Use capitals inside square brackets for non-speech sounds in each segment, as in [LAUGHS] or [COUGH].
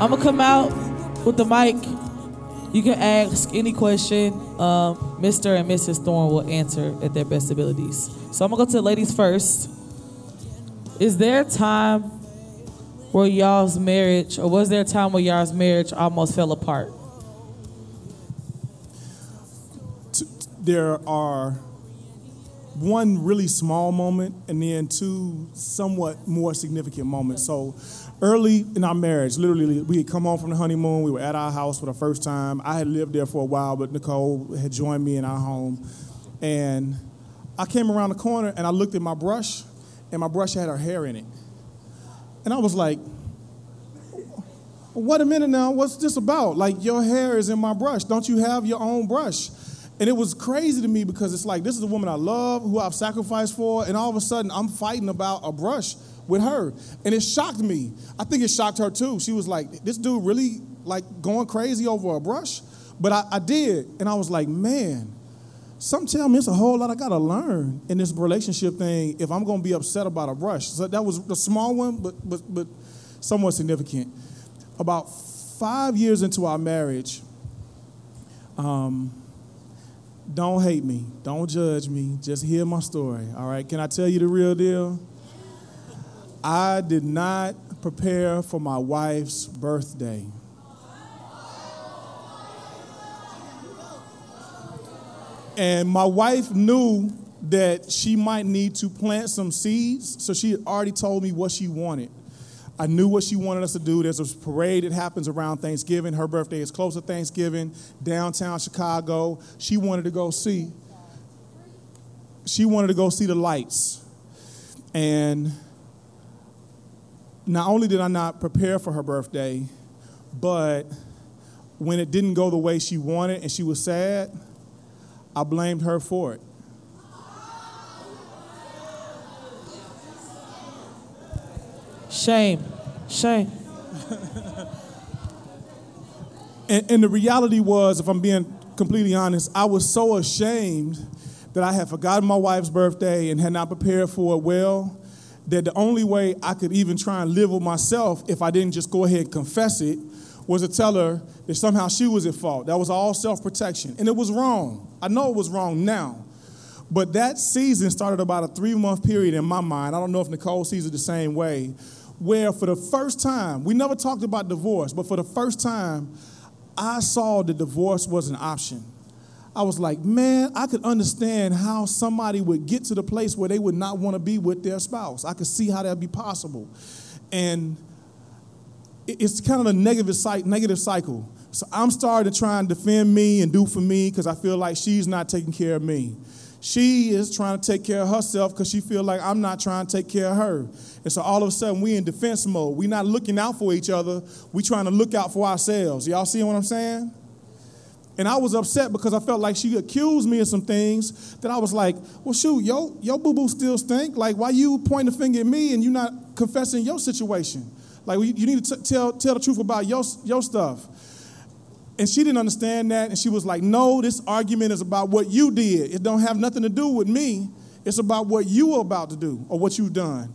I'm gonna come out with the mic. You can ask any question. Um, Mr. and Mrs. Thorne will answer at their best abilities. So I'm gonna go to the ladies first. Is there a time where y'all's marriage, or was there a time where y'all's marriage almost fell apart? There are one really small moment and then two somewhat more significant moments. So early in our marriage, literally, we had come home from the honeymoon. We were at our house for the first time. I had lived there for a while, but Nicole had joined me in our home. And I came around the corner and I looked at my brush, and my brush had her hair in it. And I was like, what a minute now, what's this about? Like, your hair is in my brush. Don't you have your own brush? And it was crazy to me because it's like, this is a woman I love, who I've sacrificed for, and all of a sudden I'm fighting about a brush with her. And it shocked me. I think it shocked her too. She was like, this dude really like going crazy over a brush? But I, I did. And I was like, man, some tell me it's a whole lot I gotta learn in this relationship thing if I'm gonna be upset about a brush. So that was the small one, but but but somewhat significant. About five years into our marriage, um, don't hate me. Don't judge me. Just hear my story. All right. Can I tell you the real deal? I did not prepare for my wife's birthday. And my wife knew that she might need to plant some seeds, so she had already told me what she wanted. I knew what she wanted us to do. There's a parade that happens around Thanksgiving. Her birthday is close to Thanksgiving, downtown Chicago. She wanted to go see. She wanted to go see the lights. And not only did I not prepare for her birthday, but when it didn't go the way she wanted and she was sad, I blamed her for it. Shame. Shame. [LAUGHS] and, and the reality was, if I'm being completely honest, I was so ashamed that I had forgotten my wife's birthday and had not prepared for it well that the only way I could even try and live with myself if I didn't just go ahead and confess it was to tell her that somehow she was at fault. That was all self protection. And it was wrong. I know it was wrong now. But that season started about a three month period in my mind. I don't know if Nicole sees it the same way, where for the first time, we never talked about divorce, but for the first time, I saw that divorce was an option. I was like, man, I could understand how somebody would get to the place where they would not want to be with their spouse. I could see how that'd be possible. And it's kind of a negative, negative cycle. So I'm starting to try and defend me and do for me because I feel like she's not taking care of me. She is trying to take care of herself because she feel like I'm not trying to take care of her. And so all of a sudden we in defense mode. We're not looking out for each other. We trying to look out for ourselves. Y'all see what I'm saying? And I was upset because I felt like she accused me of some things that I was like, well, shoot, yo, your boo-boo still stink. Like, why you pointing the finger at me and you not confessing your situation? Like, you need to t- tell, tell the truth about your, your stuff. And she didn't understand that, and she was like, "No, this argument is about what you did. It don't have nothing to do with me. It's about what you were about to do or what you've done."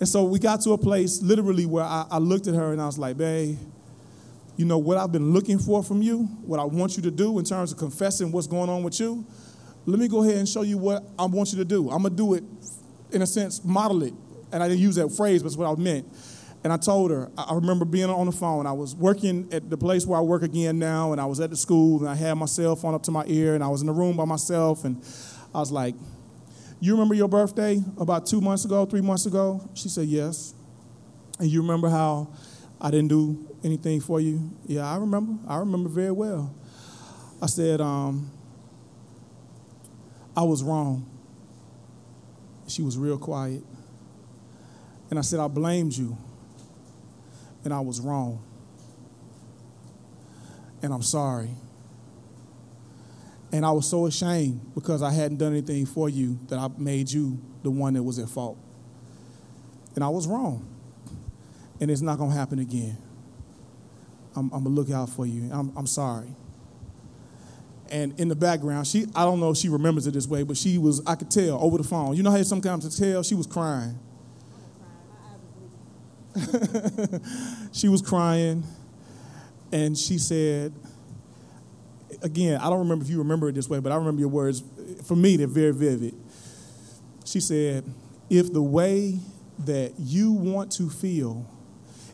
And so we got to a place, literally, where I, I looked at her and I was like, "Babe, you know what I've been looking for from you, what I want you to do in terms of confessing what's going on with you. Let me go ahead and show you what I want you to do. I'm gonna do it, in a sense, model it." And I didn't use that phrase, but it's what I meant. And I told her, I remember being on the phone. I was working at the place where I work again now, and I was at the school, and I had my cell phone up to my ear, and I was in the room by myself, and I was like, You remember your birthday about two months ago, three months ago? She said, Yes. And you remember how I didn't do anything for you? Yeah, I remember. I remember very well. I said, um, I was wrong. She was real quiet. And I said, I blamed you and I was wrong. And I'm sorry. And I was so ashamed because I hadn't done anything for you that I made you the one that was at fault. And I was wrong. And it's not going to happen again. I'm, I'm going to look out for you. I'm, I'm sorry. And in the background, she, I don't know if she remembers it this way, but she was, I could tell over the phone. You know how sometimes to tell? She was crying. [LAUGHS] she was crying. and she said, again, I don't remember if you remember it this way, but I remember your words. For me, they're very vivid. She said, if the way that you want to feel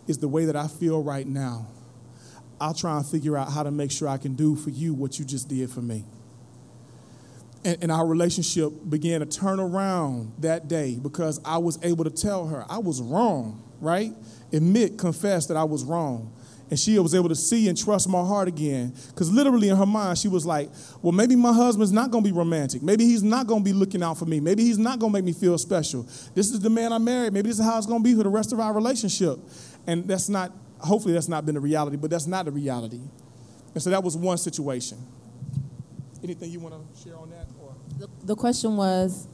is the way that I feel right now, I'll try and figure out how to make sure I can do for you what you just did for me. And, and, our relationship began to turn around that day because I was able to tell her I was wrong, right? Admit, confess that I was wrong. And she was able to see and trust my heart again. Because literally in her mind, she was like, well, maybe my husband's not going to be romantic. Maybe he's not going to be looking out for me. Maybe he's not going to make me feel special. This is the man I married. Maybe this is how it's going to be for the rest of our relationship. And that's not, hopefully, that's not been the reality, but that's not the reality. And so that was one situation. Anything you want to share on that? Or? The, the question was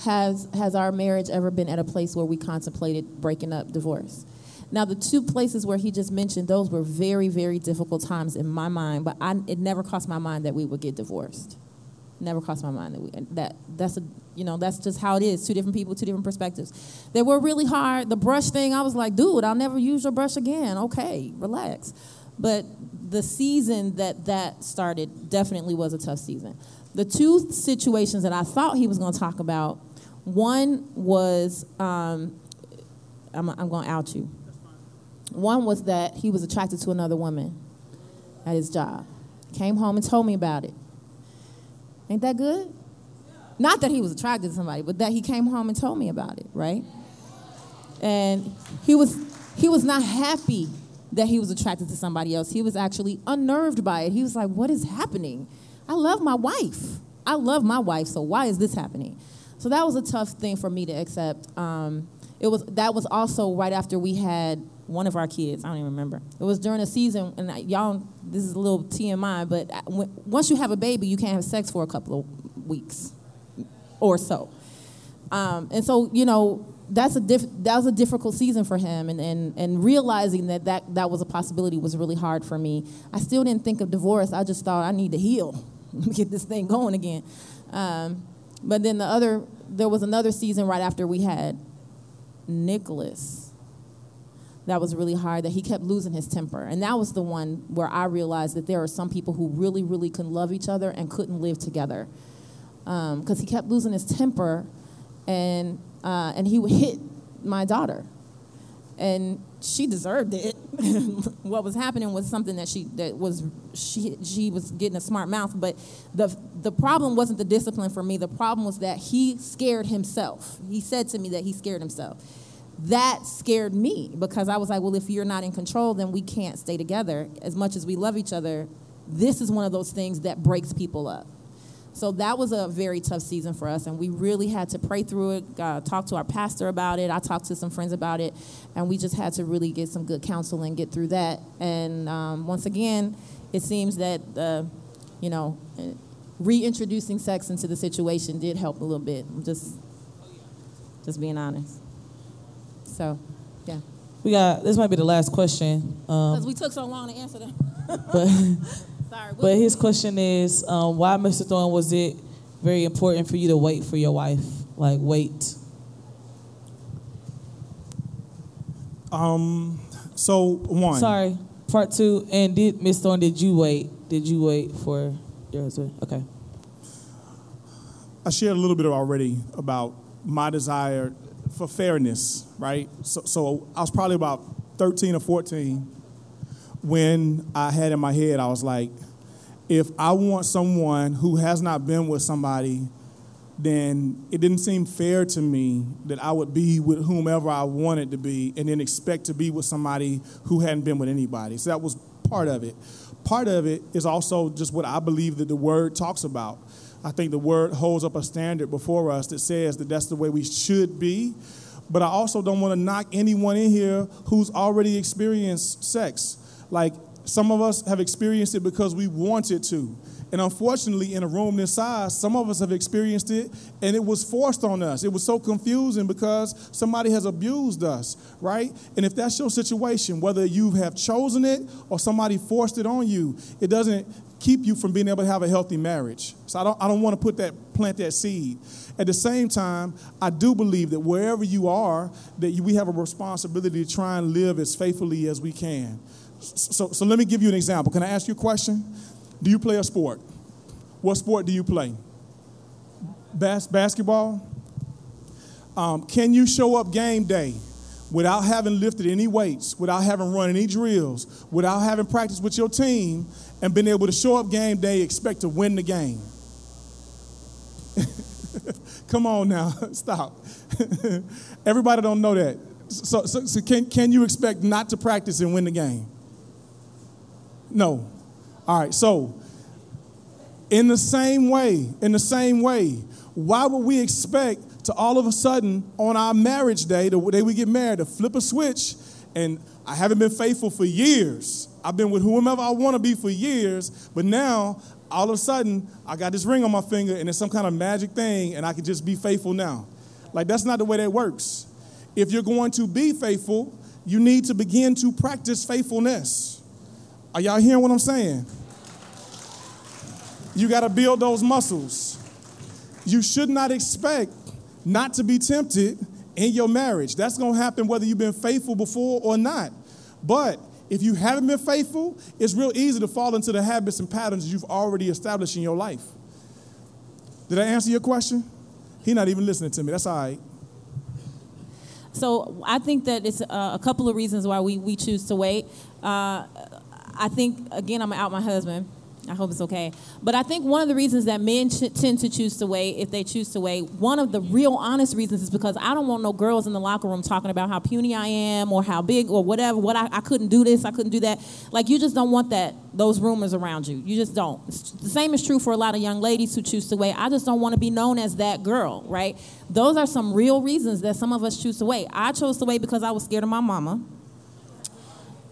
has, has our marriage ever been at a place where we contemplated breaking up, divorce? Now, the two places where he just mentioned, those were very, very difficult times in my mind, but I, it never crossed my mind that we would get divorced. Never crossed my mind that we, that that's a, you know, that's just how it is. Two different people, two different perspectives. They were really hard. The brush thing, I was like, dude, I'll never use your brush again. Okay, relax. But the season that that started definitely was a tough season. The two situations that I thought he was going to talk about, one was, um, I'm, I'm going to out you one was that he was attracted to another woman at his job. Came home and told me about it. Ain't that good? Not that he was attracted to somebody, but that he came home and told me about it, right? And he was he was not happy that he was attracted to somebody else. He was actually unnerved by it. He was like, "What is happening? I love my wife. I love my wife. So why is this happening?" So that was a tough thing for me to accept. Um, it was that was also right after we had one of our kids. I don't even remember. It was during a season, and y'all, this is a little TMI, but once you have a baby, you can't have sex for a couple of weeks or so. Um, and so, you know, that's a diff- that was a difficult season for him, and, and, and realizing that, that that was a possibility was really hard for me. I still didn't think of divorce. I just thought I need to heal, [LAUGHS] get this thing going again. Um, but then the other, there was another season right after we had Nicholas that was really hard that he kept losing his temper and that was the one where i realized that there are some people who really really couldn't love each other and couldn't live together because um, he kept losing his temper and uh, and he would hit my daughter. And she deserved it. [LAUGHS] What was happening was something that she that was she she was getting a smart mouth but the the problem wasn't the discipline for me. The problem was that he scared himself. He said to me that he scared himself. That scared me because I was like, well, if you're not in control, then we can't stay together. As much as we love each other, this is one of those things that breaks people up. So that was a very tough season for us, and we really had to pray through it, uh, talk to our pastor about it. I talked to some friends about it, and we just had to really get some good counsel and get through that. And um, once again, it seems that, uh, you know, reintroducing sex into the situation did help a little bit. I'm just, just being honest. So, yeah. We got this might be the last question. Because um, we took so long to answer them. but [LAUGHS] Sorry, but his question is, um, why, Mr. Thorne, was it very important for you to wait for your wife? Like wait. Um. So one. Sorry. Part two. And did Miss Thorne? Did you wait? Did you wait for your husband? Okay. I shared a little bit already about my desire for fairness, right? So, so I was probably about 13 or 14 when I had in my head, I was like, if I want someone who has not been with somebody, then it didn't seem fair to me that I would be with whomever I wanted to be and then expect to be with somebody who hadn't been with anybody. So that was part of it. Part of it is also just what I believe that the word talks about. I think the word holds up a standard before us that says that that's the way we should be. But I also don't want to knock anyone in here who's already experienced sex. Like some of us have experienced it because we wanted to. And unfortunately, in a room this size, some of us have experienced it and it was forced on us. It was so confusing because somebody has abused us, right? And if that's your situation, whether you have chosen it or somebody forced it on you, it doesn't keep you from being able to have a healthy marriage. So I don't, I don't want to put that, plant that seed. At the same time, I do believe that wherever you are, that you, we have a responsibility to try and live as faithfully as we can. So, so let me give you an example. Can I ask you a question? Do you play a sport? What sport do you play? Bas- basketball? Um, can you show up game day without having lifted any weights, without having run any drills, without having practiced with your team, and been able to show up game day, expect to win the game? [LAUGHS] Come on now, [LAUGHS] stop. [LAUGHS] Everybody don't know that. So, so, so can, can you expect not to practice and win the game? No. All right, so in the same way, in the same way, why would we expect to all of a sudden on our marriage day, the day we get married, to flip a switch and I haven't been faithful for years. I've been with whomever I want to be for years, but now all of a sudden I got this ring on my finger and it's some kind of magic thing and I can just be faithful now. Like that's not the way that works. If you're going to be faithful, you need to begin to practice faithfulness. Are y'all hearing what I'm saying? You got to build those muscles. You should not expect not to be tempted in your marriage. That's going to happen whether you've been faithful before or not. But if you haven't been faithful, it's real easy to fall into the habits and patterns you've already established in your life. Did I answer your question? He's not even listening to me. That's all right. So I think that it's uh, a couple of reasons why we, we choose to wait. Uh, I think, again, I'm out my husband. I hope it's okay. But I think one of the reasons that men ch- tend to choose to wait, if they choose to wait, one of the real honest reasons is because I don't want no girls in the locker room talking about how puny I am or how big or whatever, what I, I couldn't do this, I couldn't do that. Like, you just don't want that, those rumors around you. You just don't. It's, the same is true for a lot of young ladies who choose to wait. I just don't want to be known as that girl, right? Those are some real reasons that some of us choose to wait. I chose to wait because I was scared of my mama.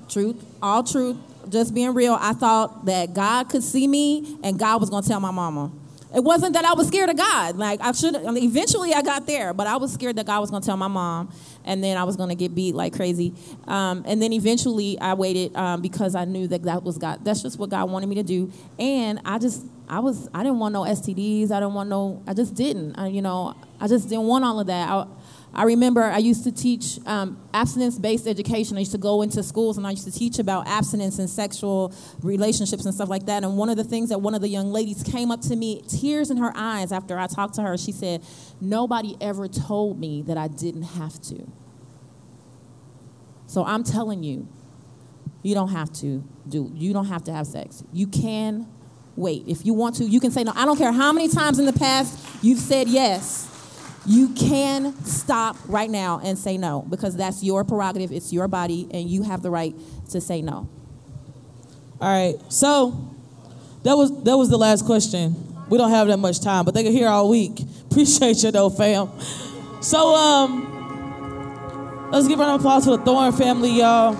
Truth, all truth just being real, I thought that God could see me and God was going to tell my mama. It wasn't that I was scared of God. Like I should. Eventually, I got there, but I was scared that God was going to tell my mom, and then I was going to get beat like crazy. Um, and then eventually, I waited um, because I knew that that was God. That's just what God wanted me to do. And I just, I was, I didn't want no STDs. I didn't want no. I just didn't. I, you know, I just didn't want all of that. I, I remember I used to teach um, abstinence based education. I used to go into schools and I used to teach about abstinence and sexual relationships and stuff like that. And one of the things that one of the young ladies came up to me, tears in her eyes after I talked to her, she said, Nobody ever told me that I didn't have to. So I'm telling you, you don't have to do, you don't have to have sex. You can wait. If you want to, you can say no. I don't care how many times in the past you've said yes you can stop right now and say no because that's your prerogative, it's your body, and you have the right to say no. All right. So that was that was the last question. We don't have that much time, but they can hear all week. [LAUGHS] Appreciate you though, fam. So um let's give a round of applause for the Thorne family, y'all.